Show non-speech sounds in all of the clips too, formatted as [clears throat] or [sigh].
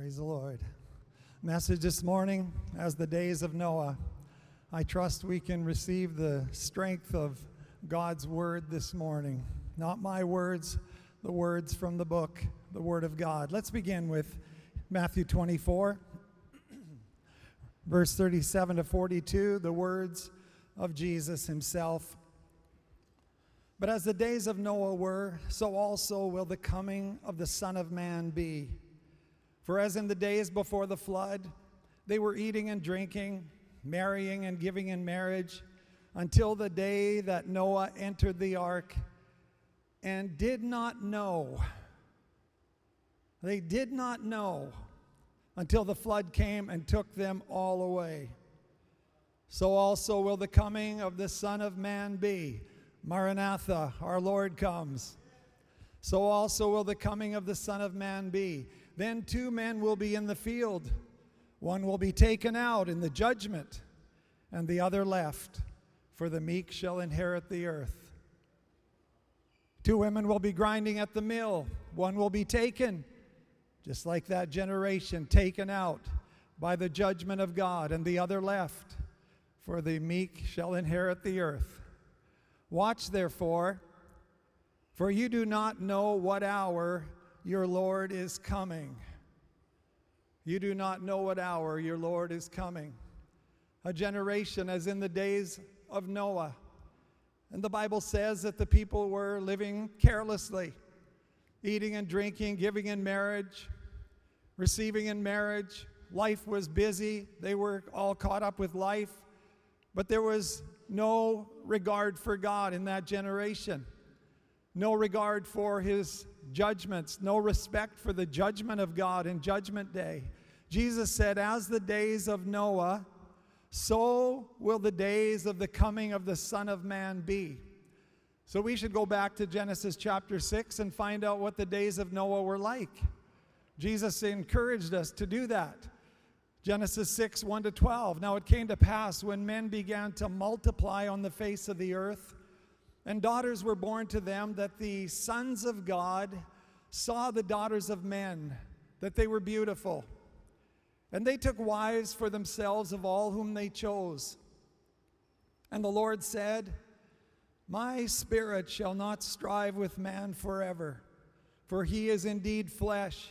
Praise the Lord. Message this morning as the days of Noah. I trust we can receive the strength of God's word this morning. Not my words, the words from the book, the word of God. Let's begin with Matthew 24, [clears throat] verse 37 to 42, the words of Jesus himself. But as the days of Noah were, so also will the coming of the Son of Man be. For as in the days before the flood, they were eating and drinking, marrying and giving in marriage, until the day that Noah entered the ark and did not know. They did not know until the flood came and took them all away. So also will the coming of the Son of Man be. Maranatha, our Lord comes. So also will the coming of the Son of Man be. Then two men will be in the field. One will be taken out in the judgment, and the other left, for the meek shall inherit the earth. Two women will be grinding at the mill. One will be taken, just like that generation, taken out by the judgment of God, and the other left, for the meek shall inherit the earth. Watch therefore, for you do not know what hour your Lord is coming. You do not know what hour your Lord is coming. A generation as in the days of Noah. And the Bible says that the people were living carelessly, eating and drinking, giving in marriage, receiving in marriage. Life was busy. They were all caught up with life. But there was no regard for God in that generation, no regard for his judgments, no respect for the judgment of God in Judgment Day. Jesus said, As the days of Noah, so will the days of the coming of the Son of Man be. So we should go back to Genesis chapter 6 and find out what the days of Noah were like. Jesus encouraged us to do that. Genesis 6, 1 to 12. Now it came to pass when men began to multiply on the face of the earth, and daughters were born to them, that the sons of God saw the daughters of men, that they were beautiful. And they took wives for themselves of all whom they chose. And the Lord said, My spirit shall not strive with man forever, for he is indeed flesh,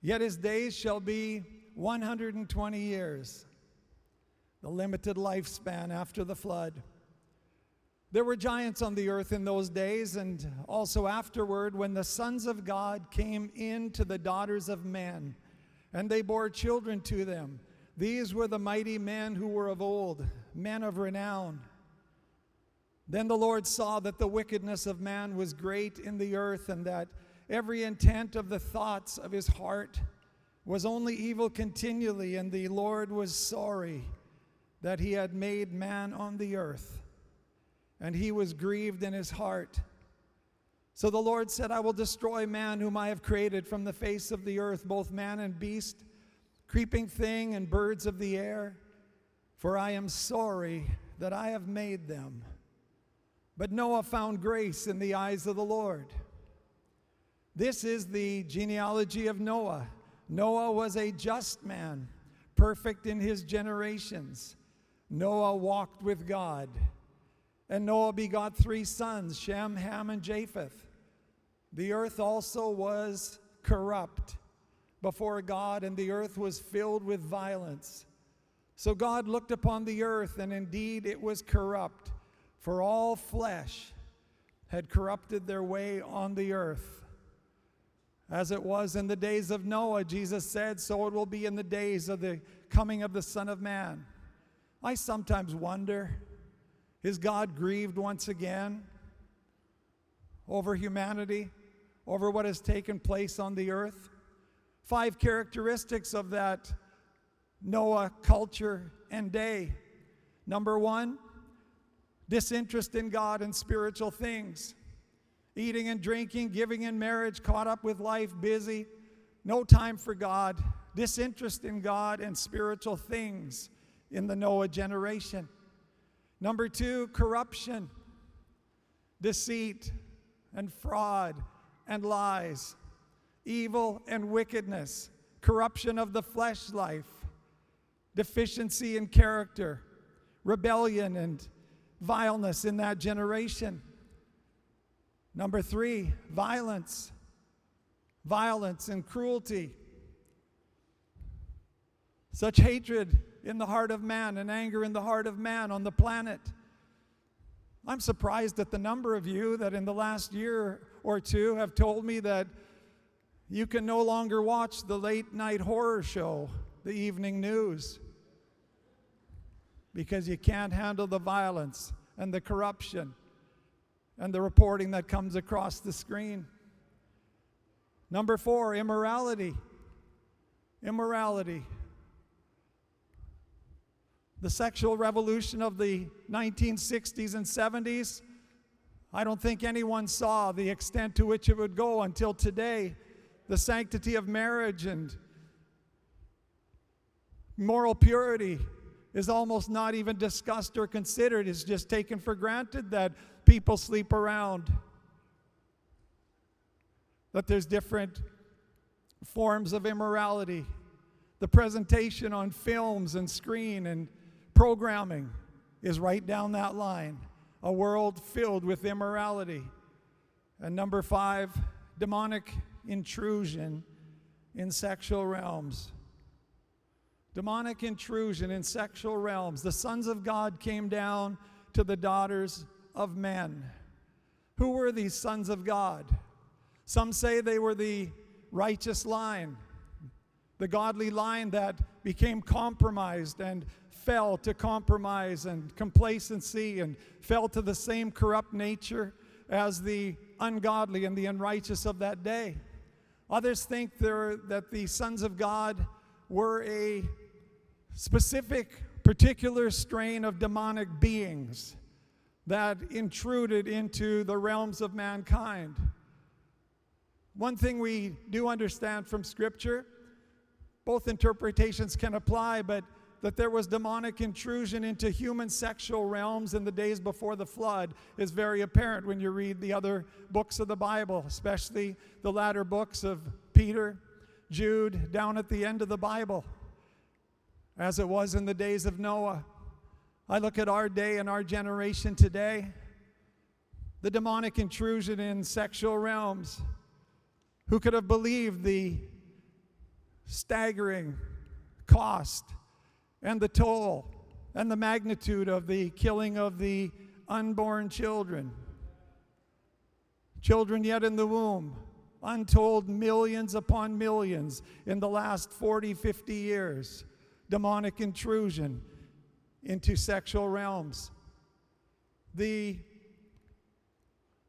yet his days shall be 120 years, the limited lifespan after the flood. There were giants on the earth in those days, and also afterward, when the sons of God came in to the daughters of men, and they bore children to them. These were the mighty men who were of old, men of renown. Then the Lord saw that the wickedness of man was great in the earth, and that every intent of the thoughts of his heart was only evil continually, and the Lord was sorry that he had made man on the earth, and he was grieved in his heart. So the Lord said, I will destroy man whom I have created from the face of the earth, both man and beast, creeping thing and birds of the air, for I am sorry that I have made them. But Noah found grace in the eyes of the Lord. This is the genealogy of Noah. Noah was a just man, perfect in his generations. Noah walked with God. And Noah begot three sons Shem, Ham, and Japheth. The earth also was corrupt before God, and the earth was filled with violence. So God looked upon the earth, and indeed it was corrupt, for all flesh had corrupted their way on the earth. As it was in the days of Noah, Jesus said, so it will be in the days of the coming of the Son of Man. I sometimes wonder is God grieved once again over humanity, over what has taken place on the earth? Five characteristics of that Noah culture and day. Number one, disinterest in God and spiritual things eating and drinking, giving in marriage, caught up with life, busy, no time for God, disinterest in God and spiritual things in the Noah generation. Number two, corruption, deceit, and fraud and lies, evil and wickedness, corruption of the flesh life, deficiency in character, rebellion, and vileness in that generation. Number three, violence. Violence and cruelty. Such hatred in the heart of man and anger in the heart of man on the planet. I'm surprised at the number of you that in the last year or two have told me that you can no longer watch the late night horror show, the evening news, because you can't handle the violence and the corruption and the reporting that comes across the screen. Number four, immorality. Immorality. The sexual revolution of the 1960s and 70s, I don't think anyone saw the extent to which it would go until today. The sanctity of marriage and moral purity is almost not even discussed or considered. It's just taken for granted that people sleep around, that there's different forms of immorality. The presentation on films and screen and Programming is right down that line. A world filled with immorality. And number five, demonic intrusion in sexual realms. Demonic intrusion in sexual realms. The sons of God came down to the daughters of men. Who were these sons of God? Some say they were the righteous line, the godly line that became compromised and fell to compromise and complacency and fell to the same corrupt nature as the ungodly and the unrighteous of that day. Others think that the sons of God were a specific, particular strain of demonic beings that intruded into the realms of mankind. One thing we do understand from Scripture, both interpretations can apply, but that there was demonic intrusion into human sexual realms in the days before the flood is very apparent when you read the other books of the Bible, especially the latter books of Peter, Jude, down at the end of the Bible, as it was in the days of Noah. I look at our day and our generation today, the demonic intrusion in sexual realms. Who could have believed the staggering cost? and the toll and the magnitude of the killing of the unborn children. Children yet in the womb, untold millions upon millions in the last 40, 50 years. Demonic intrusion into sexual realms. The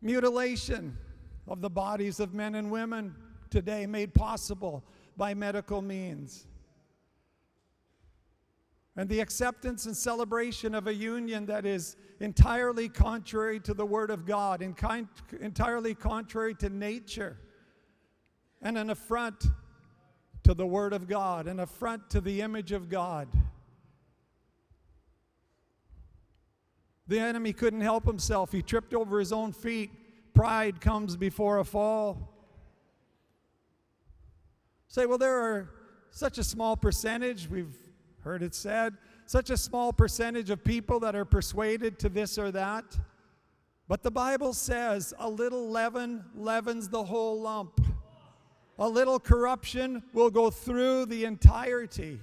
mutilation of the bodies of men and women today made possible by medical means and the acceptance and celebration of a union that is entirely contrary to the Word of God, entirely contrary to nature, and an affront to the Word of God, an affront to the image of God. The enemy couldn't help himself. He tripped over his own feet. Pride comes before a fall. Say, well, there are such a small percentage. We've Heard it said, such a small percentage of people that are persuaded to this or that. But the Bible says a little leaven leavens the whole lump. A little corruption will go through the entirety.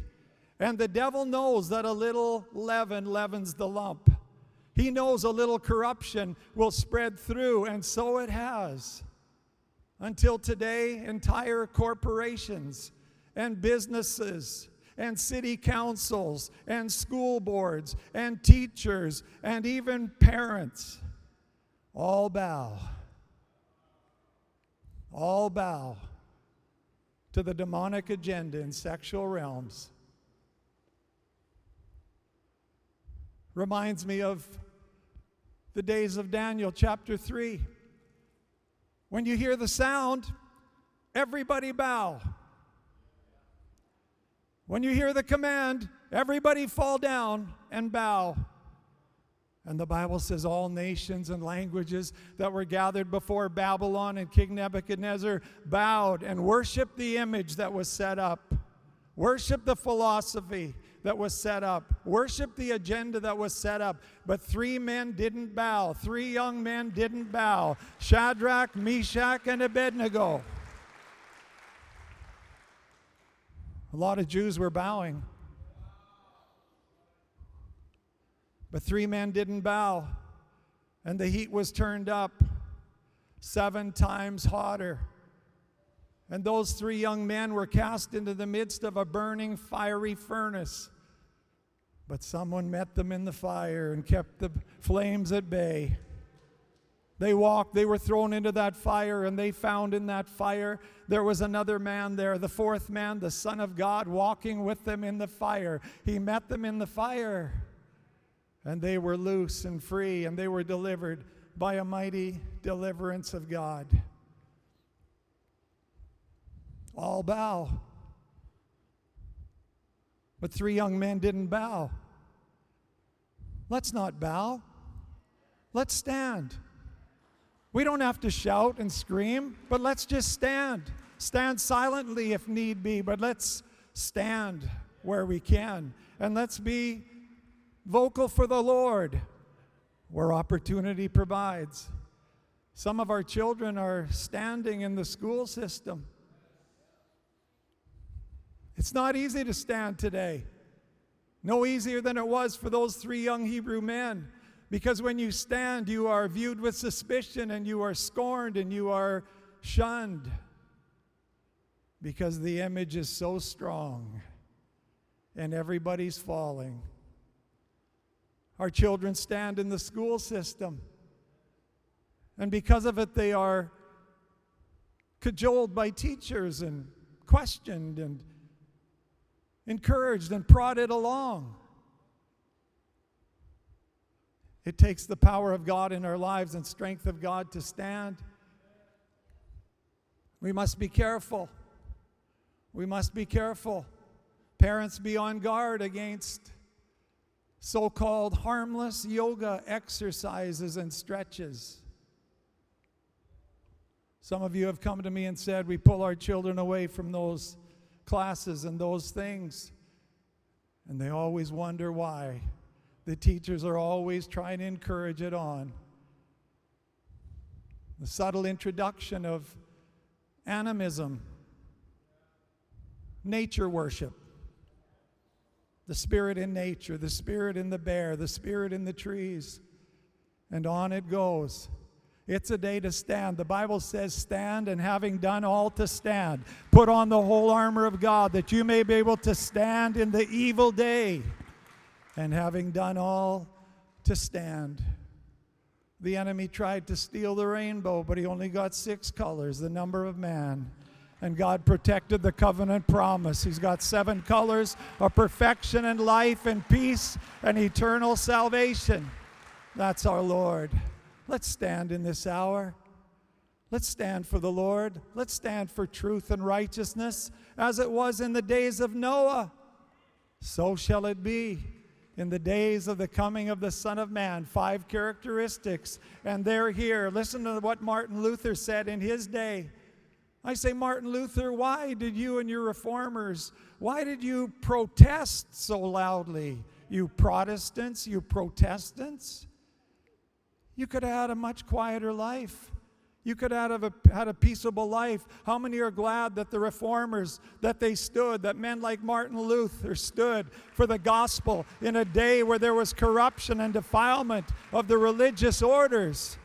And the devil knows that a little leaven leavens the lump. He knows a little corruption will spread through, and so it has. Until today, entire corporations and businesses and city councils and school boards and teachers and even parents all bow. All bow to the demonic agenda in sexual realms. Reminds me of the days of Daniel, chapter 3. When you hear the sound, everybody bow. When you hear the command, everybody fall down and bow. And the Bible says all nations and languages that were gathered before Babylon and King Nebuchadnezzar bowed and worshiped the image that was set up. worshiped the philosophy that was set up, worship the agenda that was set up. But three men didn't bow, three young men didn't bow Shadrach, Meshach, and Abednego. A lot of Jews were bowing. But three men didn't bow, and the heat was turned up seven times hotter. And those three young men were cast into the midst of a burning fiery furnace. But someone met them in the fire and kept the flames at bay. They walked, they were thrown into that fire, and they found in that fire there was another man there, the fourth man, the Son of God, walking with them in the fire. He met them in the fire, and they were loose and free, and they were delivered by a mighty deliverance of God. All bow. But three young men didn't bow. Let's not bow. Let's stand. We don't have to shout and scream, but let's just stand. Stand silently if need be, but let's stand where we can. And let's be vocal for the Lord where opportunity provides. Some of our children are standing in the school system. It's not easy to stand today. No easier than it was for those three young Hebrew men. Because when you stand, you are viewed with suspicion and you are scorned and you are shunned. Because the image is so strong and everybody's falling. Our children stand in the school system. And because of it, they are cajoled by teachers and questioned and encouraged and prodded along. It takes the power of God in our lives and strength of God to stand. We must be careful. We must be careful. Parents be on guard against so called harmless yoga exercises and stretches. Some of you have come to me and said, We pull our children away from those classes and those things. And they always wonder why. The teachers are always trying to encourage it on. The subtle introduction of animism, nature worship, the spirit in nature, the spirit in the bear, the spirit in the trees, and on it goes. It's a day to stand. The Bible says, Stand, and having done all to stand, put on the whole armor of God that you may be able to stand in the evil day. And having done all to stand. The enemy tried to steal the rainbow, but he only got six colors, the number of man. And God protected the covenant promise. He's got seven colors of perfection and life and peace and eternal salvation. That's our Lord. Let's stand in this hour. Let's stand for the Lord. Let's stand for truth and righteousness as it was in the days of Noah. So shall it be in the days of the coming of the Son of Man. Five characteristics, and they're here. Listen to what Martin Luther said in his day. I say, Martin Luther, why did you and your reformers, why did you protest so loudly? You Protestants, you Protestants? You could have had a much quieter life. You could have a, had a peaceable life. How many are glad that the reformers, that they stood, that men like Martin Luther stood for the gospel in a day where there was corruption and defilement of the religious orders?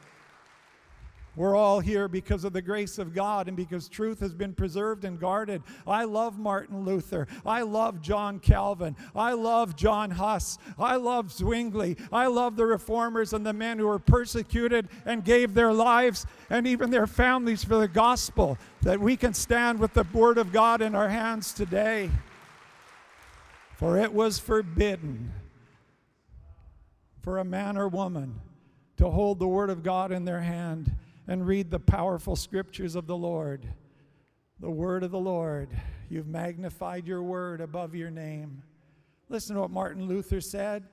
We're all here because of the grace of God and because truth has been preserved and guarded. I love Martin Luther. I love John Calvin. I love John Huss. I love Zwingli. I love the reformers and the men who were persecuted and gave their lives and even their families for the gospel, that we can stand with the word of God in our hands today. For it was forbidden for a man or woman to hold the word of God in their hand and read the powerful scriptures of the Lord. The word of the Lord. You've magnified your word above your name. Listen to what Martin Luther said.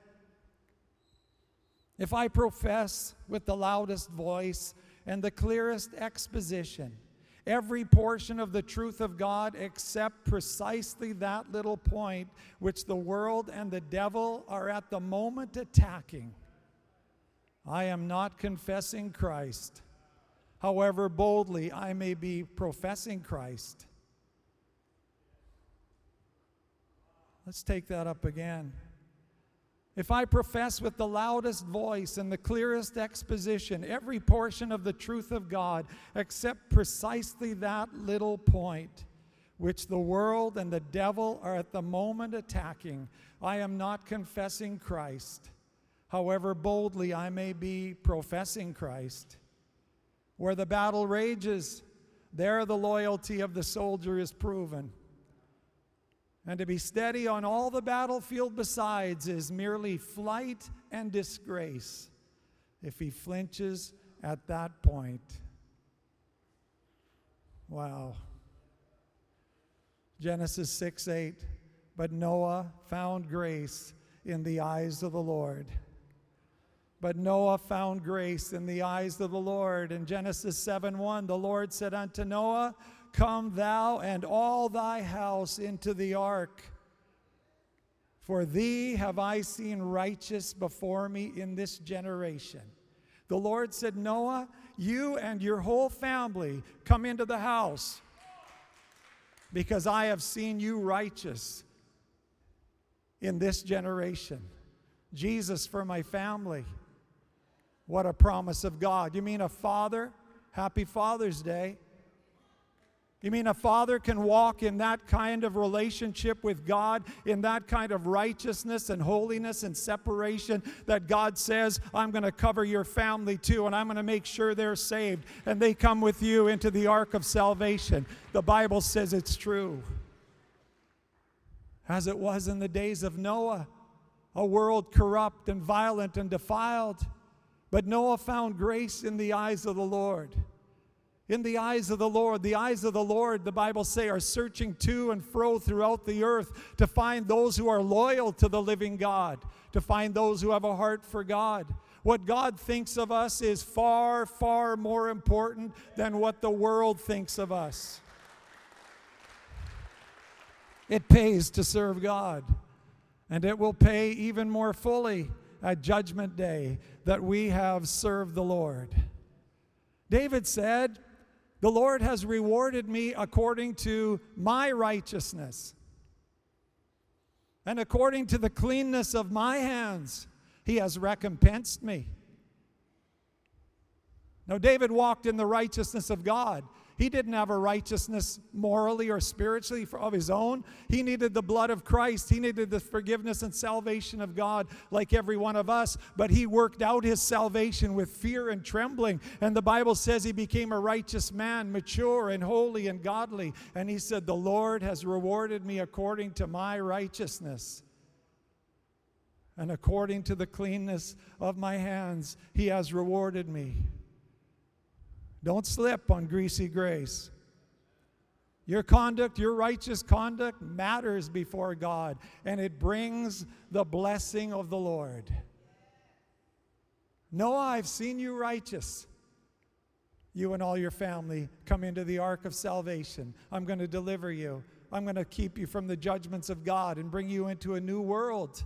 If I profess with the loudest voice and the clearest exposition every portion of the truth of God except precisely that little point which the world and the devil are at the moment attacking. I am not confessing Christ, however boldly I may be professing Christ. Let's take that up again. If I profess with the loudest voice and the clearest exposition every portion of the truth of God, except precisely that little point, which the world and the devil are at the moment attacking, I am not confessing Christ, however boldly I may be professing Christ. Where the battle rages, there the loyalty of the soldier is proven. And to be steady on all the battlefield besides is merely flight and disgrace if he flinches at that point. Wow. Genesis 6 8. But Noah found grace in the eyes of the Lord. But Noah found grace in the eyes of the Lord. In Genesis 7 1, the Lord said unto Noah, Come thou and all thy house into the ark. For thee have I seen righteous before me in this generation. The Lord said, Noah, you and your whole family come into the house because I have seen you righteous in this generation. Jesus for my family. What a promise of God. You mean a father? Happy Father's Day. You mean a father can walk in that kind of relationship with God, in that kind of righteousness and holiness and separation that God says, I'm going to cover your family too, and I'm going to make sure they're saved, and they come with you into the ark of salvation? The Bible says it's true. As it was in the days of Noah, a world corrupt and violent and defiled. But Noah found grace in the eyes of the Lord in the eyes of the Lord. The eyes of the Lord, the Bible say, are searching to and fro throughout the earth to find those who are loyal to the living God, to find those who have a heart for God. What God thinks of us is far, far more important than what the world thinks of us. It pays to serve God, and it will pay even more fully at Judgment Day that we have served the Lord. David said, the Lord has rewarded me according to my righteousness. And according to the cleanness of my hands, he has recompensed me. Now, David walked in the righteousness of God. He didn't have a righteousness morally or spiritually of his own. He needed the blood of Christ. He needed the forgiveness and salvation of God like every one of us. But he worked out his salvation with fear and trembling. And the Bible says he became a righteous man, mature and holy and godly. And he said, The Lord has rewarded me according to my righteousness. And according to the cleanness of my hands, he has rewarded me. Don't slip on greasy grace. Your conduct, your righteous conduct matters before God, and it brings the blessing of the Lord. Noah, I've seen you righteous. You and all your family come into the ark of salvation. I'm going to deliver you. I'm going to keep you from the judgments of God and bring you into a new world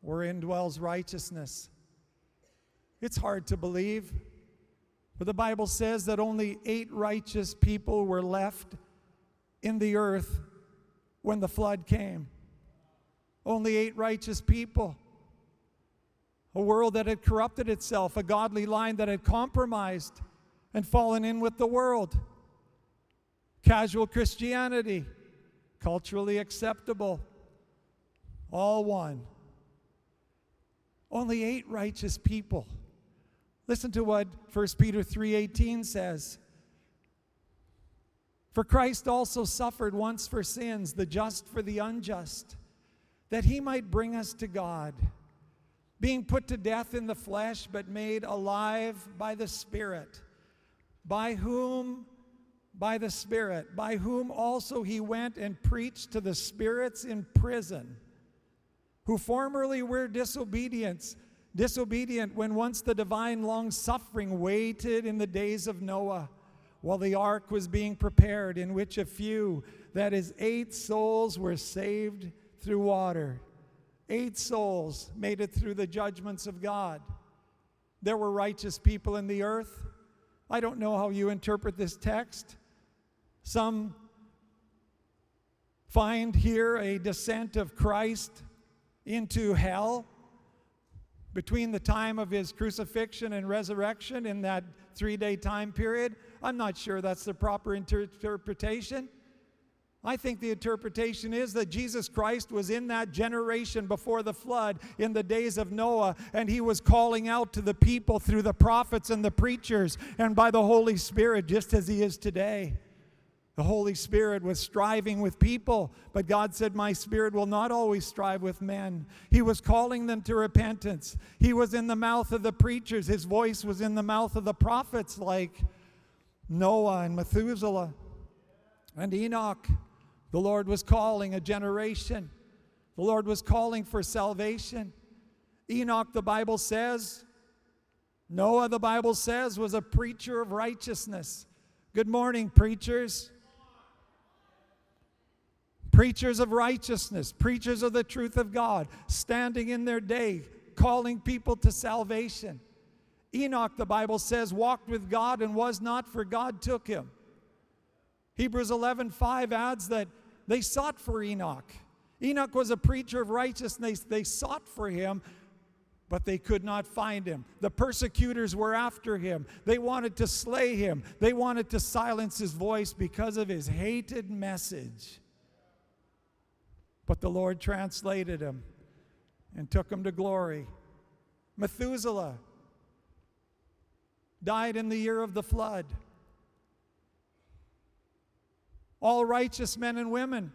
wherein dwells righteousness. It's hard to believe. But the Bible says that only eight righteous people were left in the earth when the flood came. Only eight righteous people. A world that had corrupted itself, a godly line that had compromised and fallen in with the world. Casual Christianity, culturally acceptable, all one. Only eight righteous people. Listen to what 1 Peter 3:18 says. For Christ also suffered once for sins, the just for the unjust, that he might bring us to God, being put to death in the flesh, but made alive by the Spirit, by whom by the Spirit, by whom also he went and preached to the spirits in prison, who formerly were disobedient disobedient when once the divine long suffering waited in the days of Noah, while the ark was being prepared, in which a few, that is, eight souls, were saved through water. Eight souls made it through the judgments of God. There were righteous people in the earth. I don't know how you interpret this text. Some find here a descent of Christ into hell between the time of his crucifixion and resurrection in that three day time period. I'm not sure that's the proper inter- interpretation. I think the interpretation is that Jesus Christ was in that generation before the flood in the days of Noah, and he was calling out to the people through the prophets and the preachers and by the Holy Spirit, just as he is today. The Holy Spirit was striving with people, but God said, My Spirit will not always strive with men. He was calling them to repentance. He was in the mouth of the preachers, His voice was in the mouth of the prophets like Noah and Methuselah and Enoch. The Lord was calling a generation, the Lord was calling for salvation. Enoch, the Bible says, Noah, the Bible says, was a preacher of righteousness. Good morning, preachers preachers of righteousness, preachers of the truth of God, standing in their day, calling people to salvation. Enoch, the Bible says, walked with God and was not, for God took him. Hebrews 11:5 adds that they sought for Enoch. Enoch was a preacher of righteousness. They sought for him, but they could not find him. The persecutors were after him. They wanted to slay him. They wanted to silence his voice because of his hated message. But the Lord translated him and took him to glory. Methuselah died in the year of the flood. All righteous men and women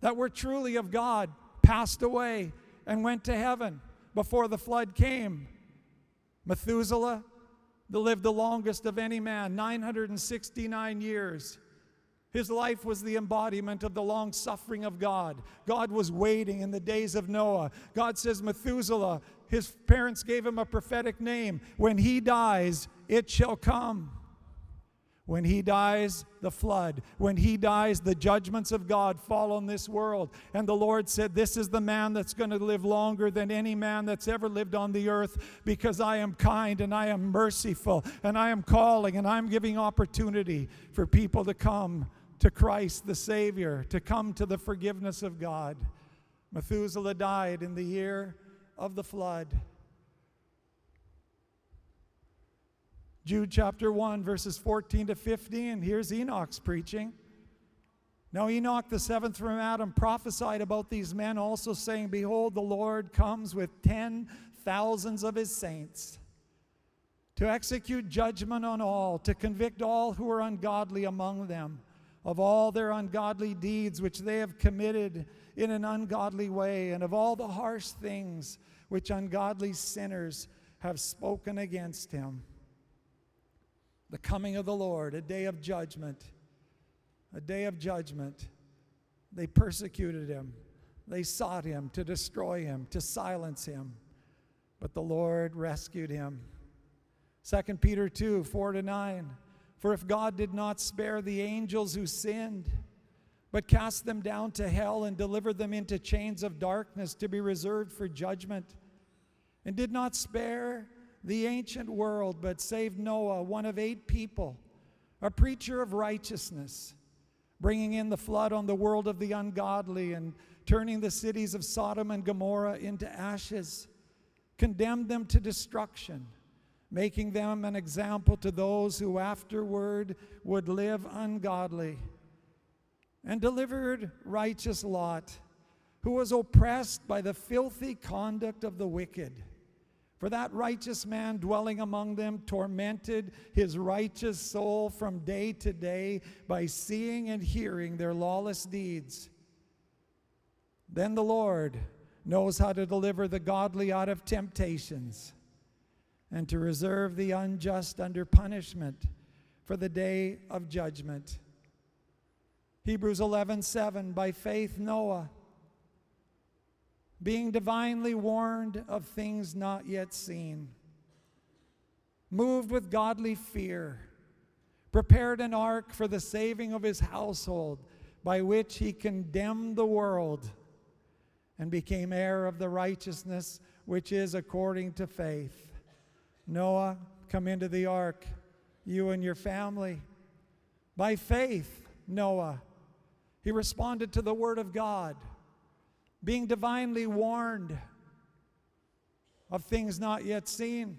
that were truly of God passed away and went to heaven before the flood came. Methuselah lived the longest of any man, 969 years. His life was the embodiment of the long suffering of God. God was waiting in the days of Noah. God says, Methuselah, his parents gave him a prophetic name. When he dies, it shall come. When he dies, the flood. When he dies, the judgments of God fall on this world. And the Lord said, This is the man that's going to live longer than any man that's ever lived on the earth because I am kind and I am merciful and I am calling and I'm giving opportunity for people to come to Christ the Savior, to come to the forgiveness of God. Methuselah died in the year of the flood. Jude chapter 1, verses 14 to 15. Here's Enoch's preaching. Now, Enoch, the seventh from Adam, prophesied about these men, also saying, Behold, the Lord comes with ten thousands of his saints to execute judgment on all, to convict all who are ungodly among them of all their ungodly deeds which they have committed in an ungodly way, and of all the harsh things which ungodly sinners have spoken against him. The coming of the Lord, a day of judgment, a day of judgment. They persecuted him, they sought him to destroy him, to silence him, but the Lord rescued him. 2 Peter 2 4 to 9. For if God did not spare the angels who sinned, but cast them down to hell and delivered them into chains of darkness to be reserved for judgment, and did not spare the ancient world, but saved Noah, one of eight people, a preacher of righteousness, bringing in the flood on the world of the ungodly and turning the cities of Sodom and Gomorrah into ashes, condemned them to destruction making them an example to those who afterward would live ungodly, and delivered righteous Lot, who was oppressed by the filthy conduct of the wicked. For that righteous man dwelling among them tormented his righteous soul from day to day by seeing and hearing their lawless deeds. Then the Lord knows how to deliver the godly out of temptations and to reserve the unjust under punishment for the day of judgment. Hebrews 11:7 by faith Noah being divinely warned of things not yet seen moved with godly fear prepared an ark for the saving of his household, by which he condemned the world and became heir of the righteousness which is according to faith. Noah, come into the ark, you and your family. By faith, Noah, he responded to the word of God, being divinely warned of things not yet seen,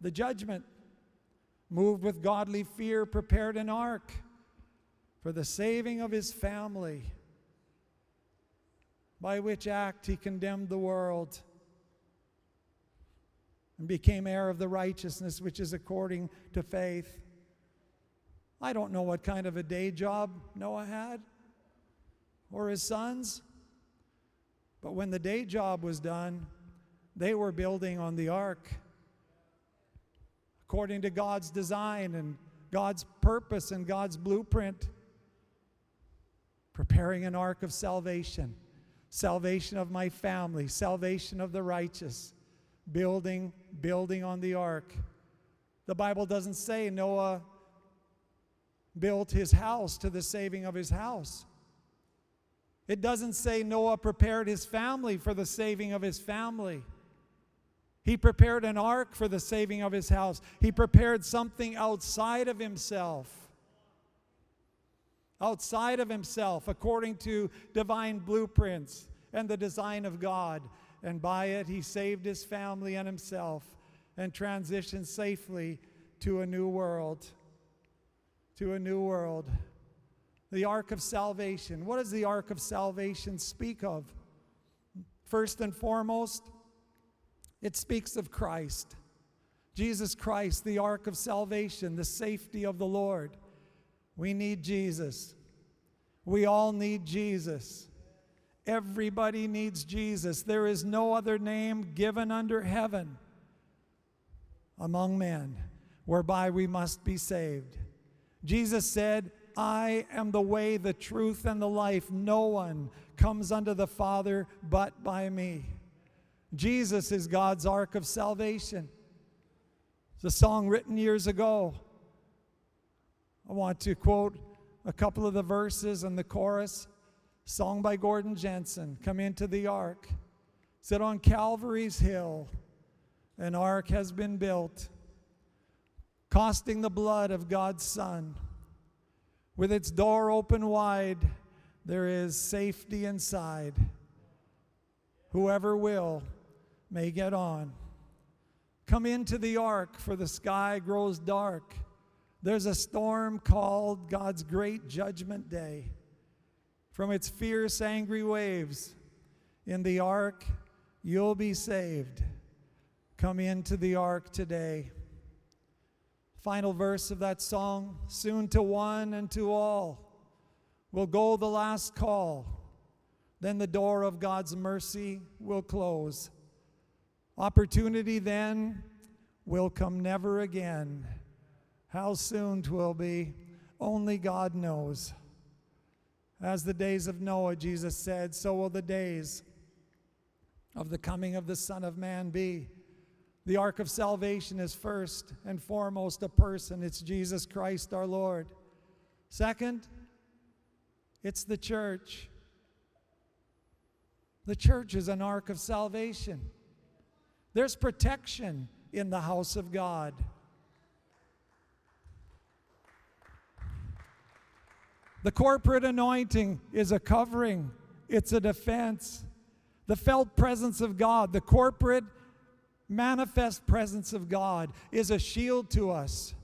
the judgment. Moved with godly fear, prepared an ark for the saving of his family, by which act he condemned the world and became heir of the righteousness which is according to faith. I don't know what kind of a day job Noah had or his sons, but when the day job was done, they were building on the ark according to God's design and God's purpose and God's blueprint, preparing an ark of salvation, salvation of my family, salvation of the righteous building, building on the ark. The Bible doesn't say Noah built his house to the saving of his house. It doesn't say Noah prepared his family for the saving of his family. He prepared an ark for the saving of his house. He prepared something outside of himself. Outside of himself, according to divine blueprints and the design of God and by it he saved his family and himself and transitioned safely to a new world. To a new world. The ark of salvation. What does the ark of salvation speak of? First and foremost, it speaks of Christ. Jesus Christ, the ark of salvation, the safety of the Lord. We need Jesus. We all need Jesus. Everybody needs Jesus. There is no other name given under heaven among men whereby we must be saved. Jesus said, I am the way, the truth, and the life. No one comes unto the Father but by me. Jesus is God's ark of salvation. It's a song written years ago. I want to quote a couple of the verses and the chorus song by Gordon Jensen, Come into the Ark. Said on Calvary's Hill, an ark has been built, costing the blood of God's Son. With its door open wide, there is safety inside. Whoever will may get on. Come into the ark, for the sky grows dark. There's a storm called God's great judgment day from its fierce, angry waves. In the ark, you'll be saved. Come into the ark today. Final verse of that song soon to one and to all will go the last call. Then the door of God's mercy will close. Opportunity then will come never again. How soon twill be, only God knows. As the days of Noah, Jesus said, so will the days of the coming of the Son of Man be. The ark of salvation is first and foremost a person. It's Jesus Christ our Lord. Second, it's the church. The church is an ark of salvation. There's protection in the house of God. The corporate anointing is a covering, it's a defense. The felt presence of God, the corporate manifest presence of God, is a shield to us.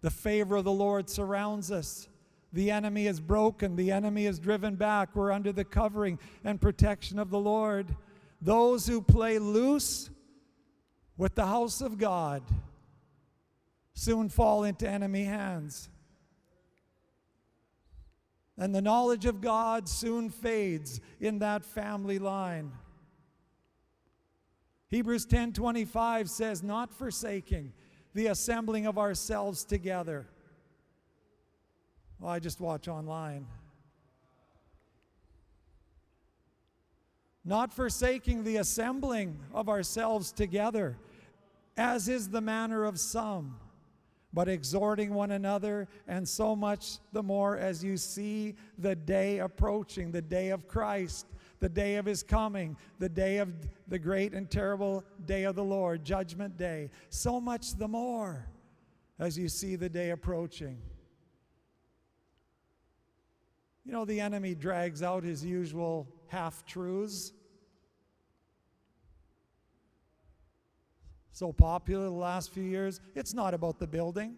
The favor of the Lord surrounds us. The enemy is broken. The enemy is driven back. We're under the covering and protection of the Lord. Those who play loose with the house of God soon fall into enemy hands and the knowledge of God soon fades in that family line. Hebrews 10:25 says not forsaking the assembling of ourselves together. Well, I just watch online. Not forsaking the assembling of ourselves together, as is the manner of some, but exhorting one another, and so much the more as you see the day approaching, the day of Christ, the day of his coming, the day of the great and terrible day of the Lord, Judgment Day. So much the more as you see the day approaching. You know, the enemy drags out his usual half truths. So popular the last few years, it's not about the building.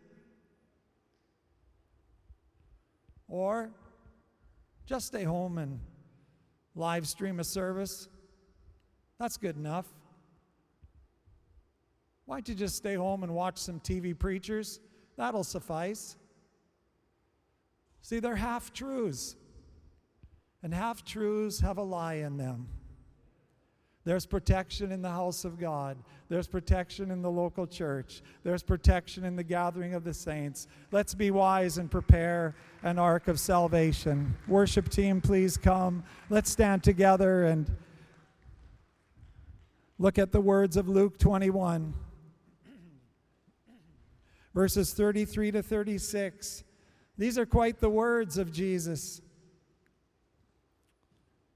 Or just stay home and live stream a service. That's good enough. Why don't you just stay home and watch some TV preachers? That'll suffice. See, they're half truths. And half truths have a lie in them. There's protection in the house of God. There's protection in the local church. There's protection in the gathering of the saints. Let's be wise and prepare an ark of salvation. Worship team, please come. Let's stand together and look at the words of Luke 21, verses 33 to 36. These are quite the words of Jesus.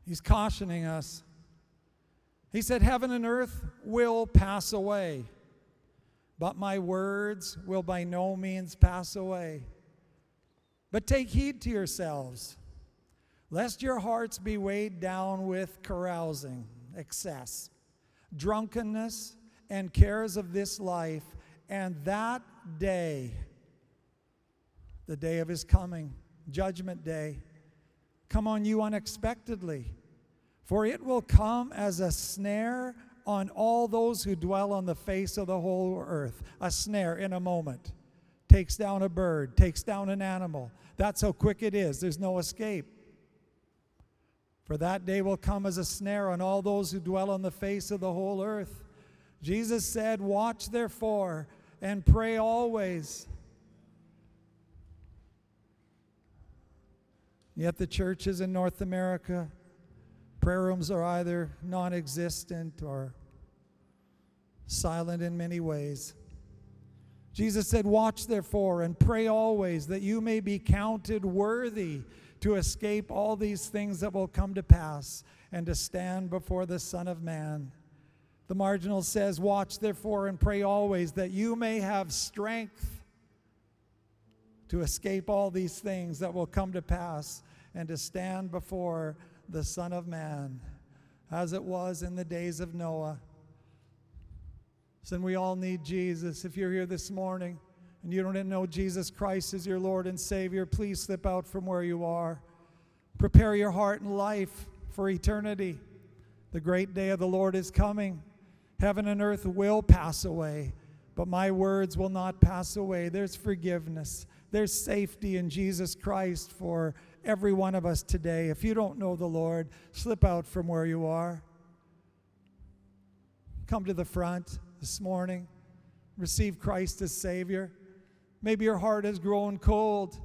He's cautioning us. He said, Heaven and earth will pass away, but my words will by no means pass away. But take heed to yourselves, lest your hearts be weighed down with carousing, excess, drunkenness, and cares of this life, and that day, the day of his coming, judgment day, come on you unexpectedly. For it will come as a snare on all those who dwell on the face of the whole earth. A snare in a moment. Takes down a bird, takes down an animal. That's how quick it is. There's no escape. For that day will come as a snare on all those who dwell on the face of the whole earth. Jesus said, Watch therefore and pray always. Yet the churches in North America Prayer rooms are either non existent or silent in many ways. Jesus said, Watch therefore and pray always that you may be counted worthy to escape all these things that will come to pass and to stand before the Son of Man. The marginal says, Watch therefore and pray always that you may have strength to escape all these things that will come to pass and to stand before the Son of Man, as it was in the days of Noah. So we all need Jesus. If you're here this morning and you don't know Jesus Christ as your Lord and Savior, please slip out from where you are. Prepare your heart and life for eternity. The great day of the Lord is coming. Heaven and earth will pass away, but my words will not pass away. There's forgiveness, there's safety in Jesus Christ for every one of us today. If you don't know the Lord, slip out from where you are. Come to the front this morning. Receive Christ as Savior. Maybe your heart has grown cold.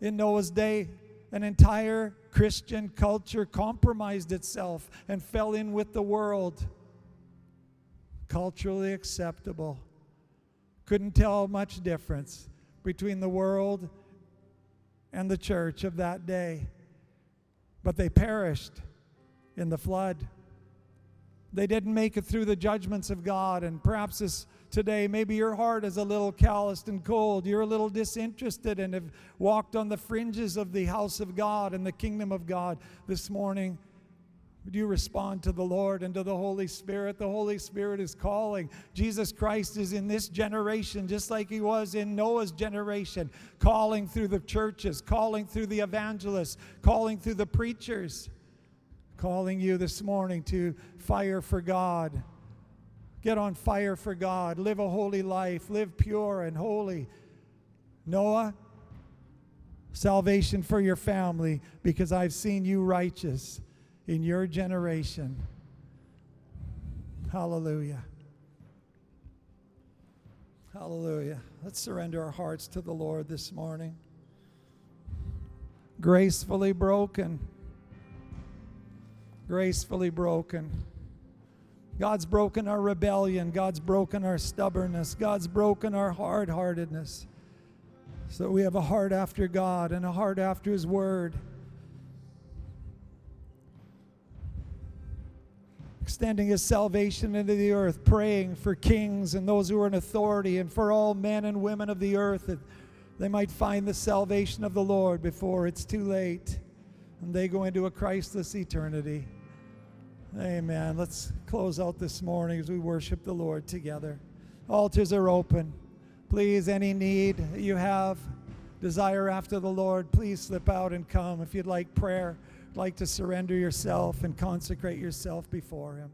In Noah's day, an entire Christian culture compromised itself and fell in with the world. Culturally acceptable. Couldn't tell much difference between the world and the church of that day. But they perished in the flood. They didn't make it through the judgments of God. And perhaps this today, maybe your heart is a little calloused and cold. You're a little disinterested and have walked on the fringes of the house of God and the kingdom of God this morning. Would you respond to the Lord and to the Holy Spirit? The Holy Spirit is calling. Jesus Christ is in this generation, just like he was in Noah's generation, calling through the churches, calling through the evangelists, calling through the preachers, calling you this morning to fire for God. Get on fire for God. Live a holy life. Live pure and holy. Noah, salvation for your family because I've seen you righteous in your generation. Hallelujah. Hallelujah. Let's surrender our hearts to the Lord this morning. Gracefully broken. Gracefully broken. God's broken our rebellion. God's broken our stubbornness. God's broken our hard heartedness. So we have a heart after God and a heart after His Word. Extending His salvation into the earth, praying for kings and those who are in authority and for all men and women of the earth that they might find the salvation of the Lord before it's too late and they go into a Christless eternity. Amen. Let's close out this morning as we worship the Lord together. Altars are open. Please, any need you have, desire after the Lord, please slip out and come. If you'd like prayer, like to surrender yourself and consecrate yourself before Him.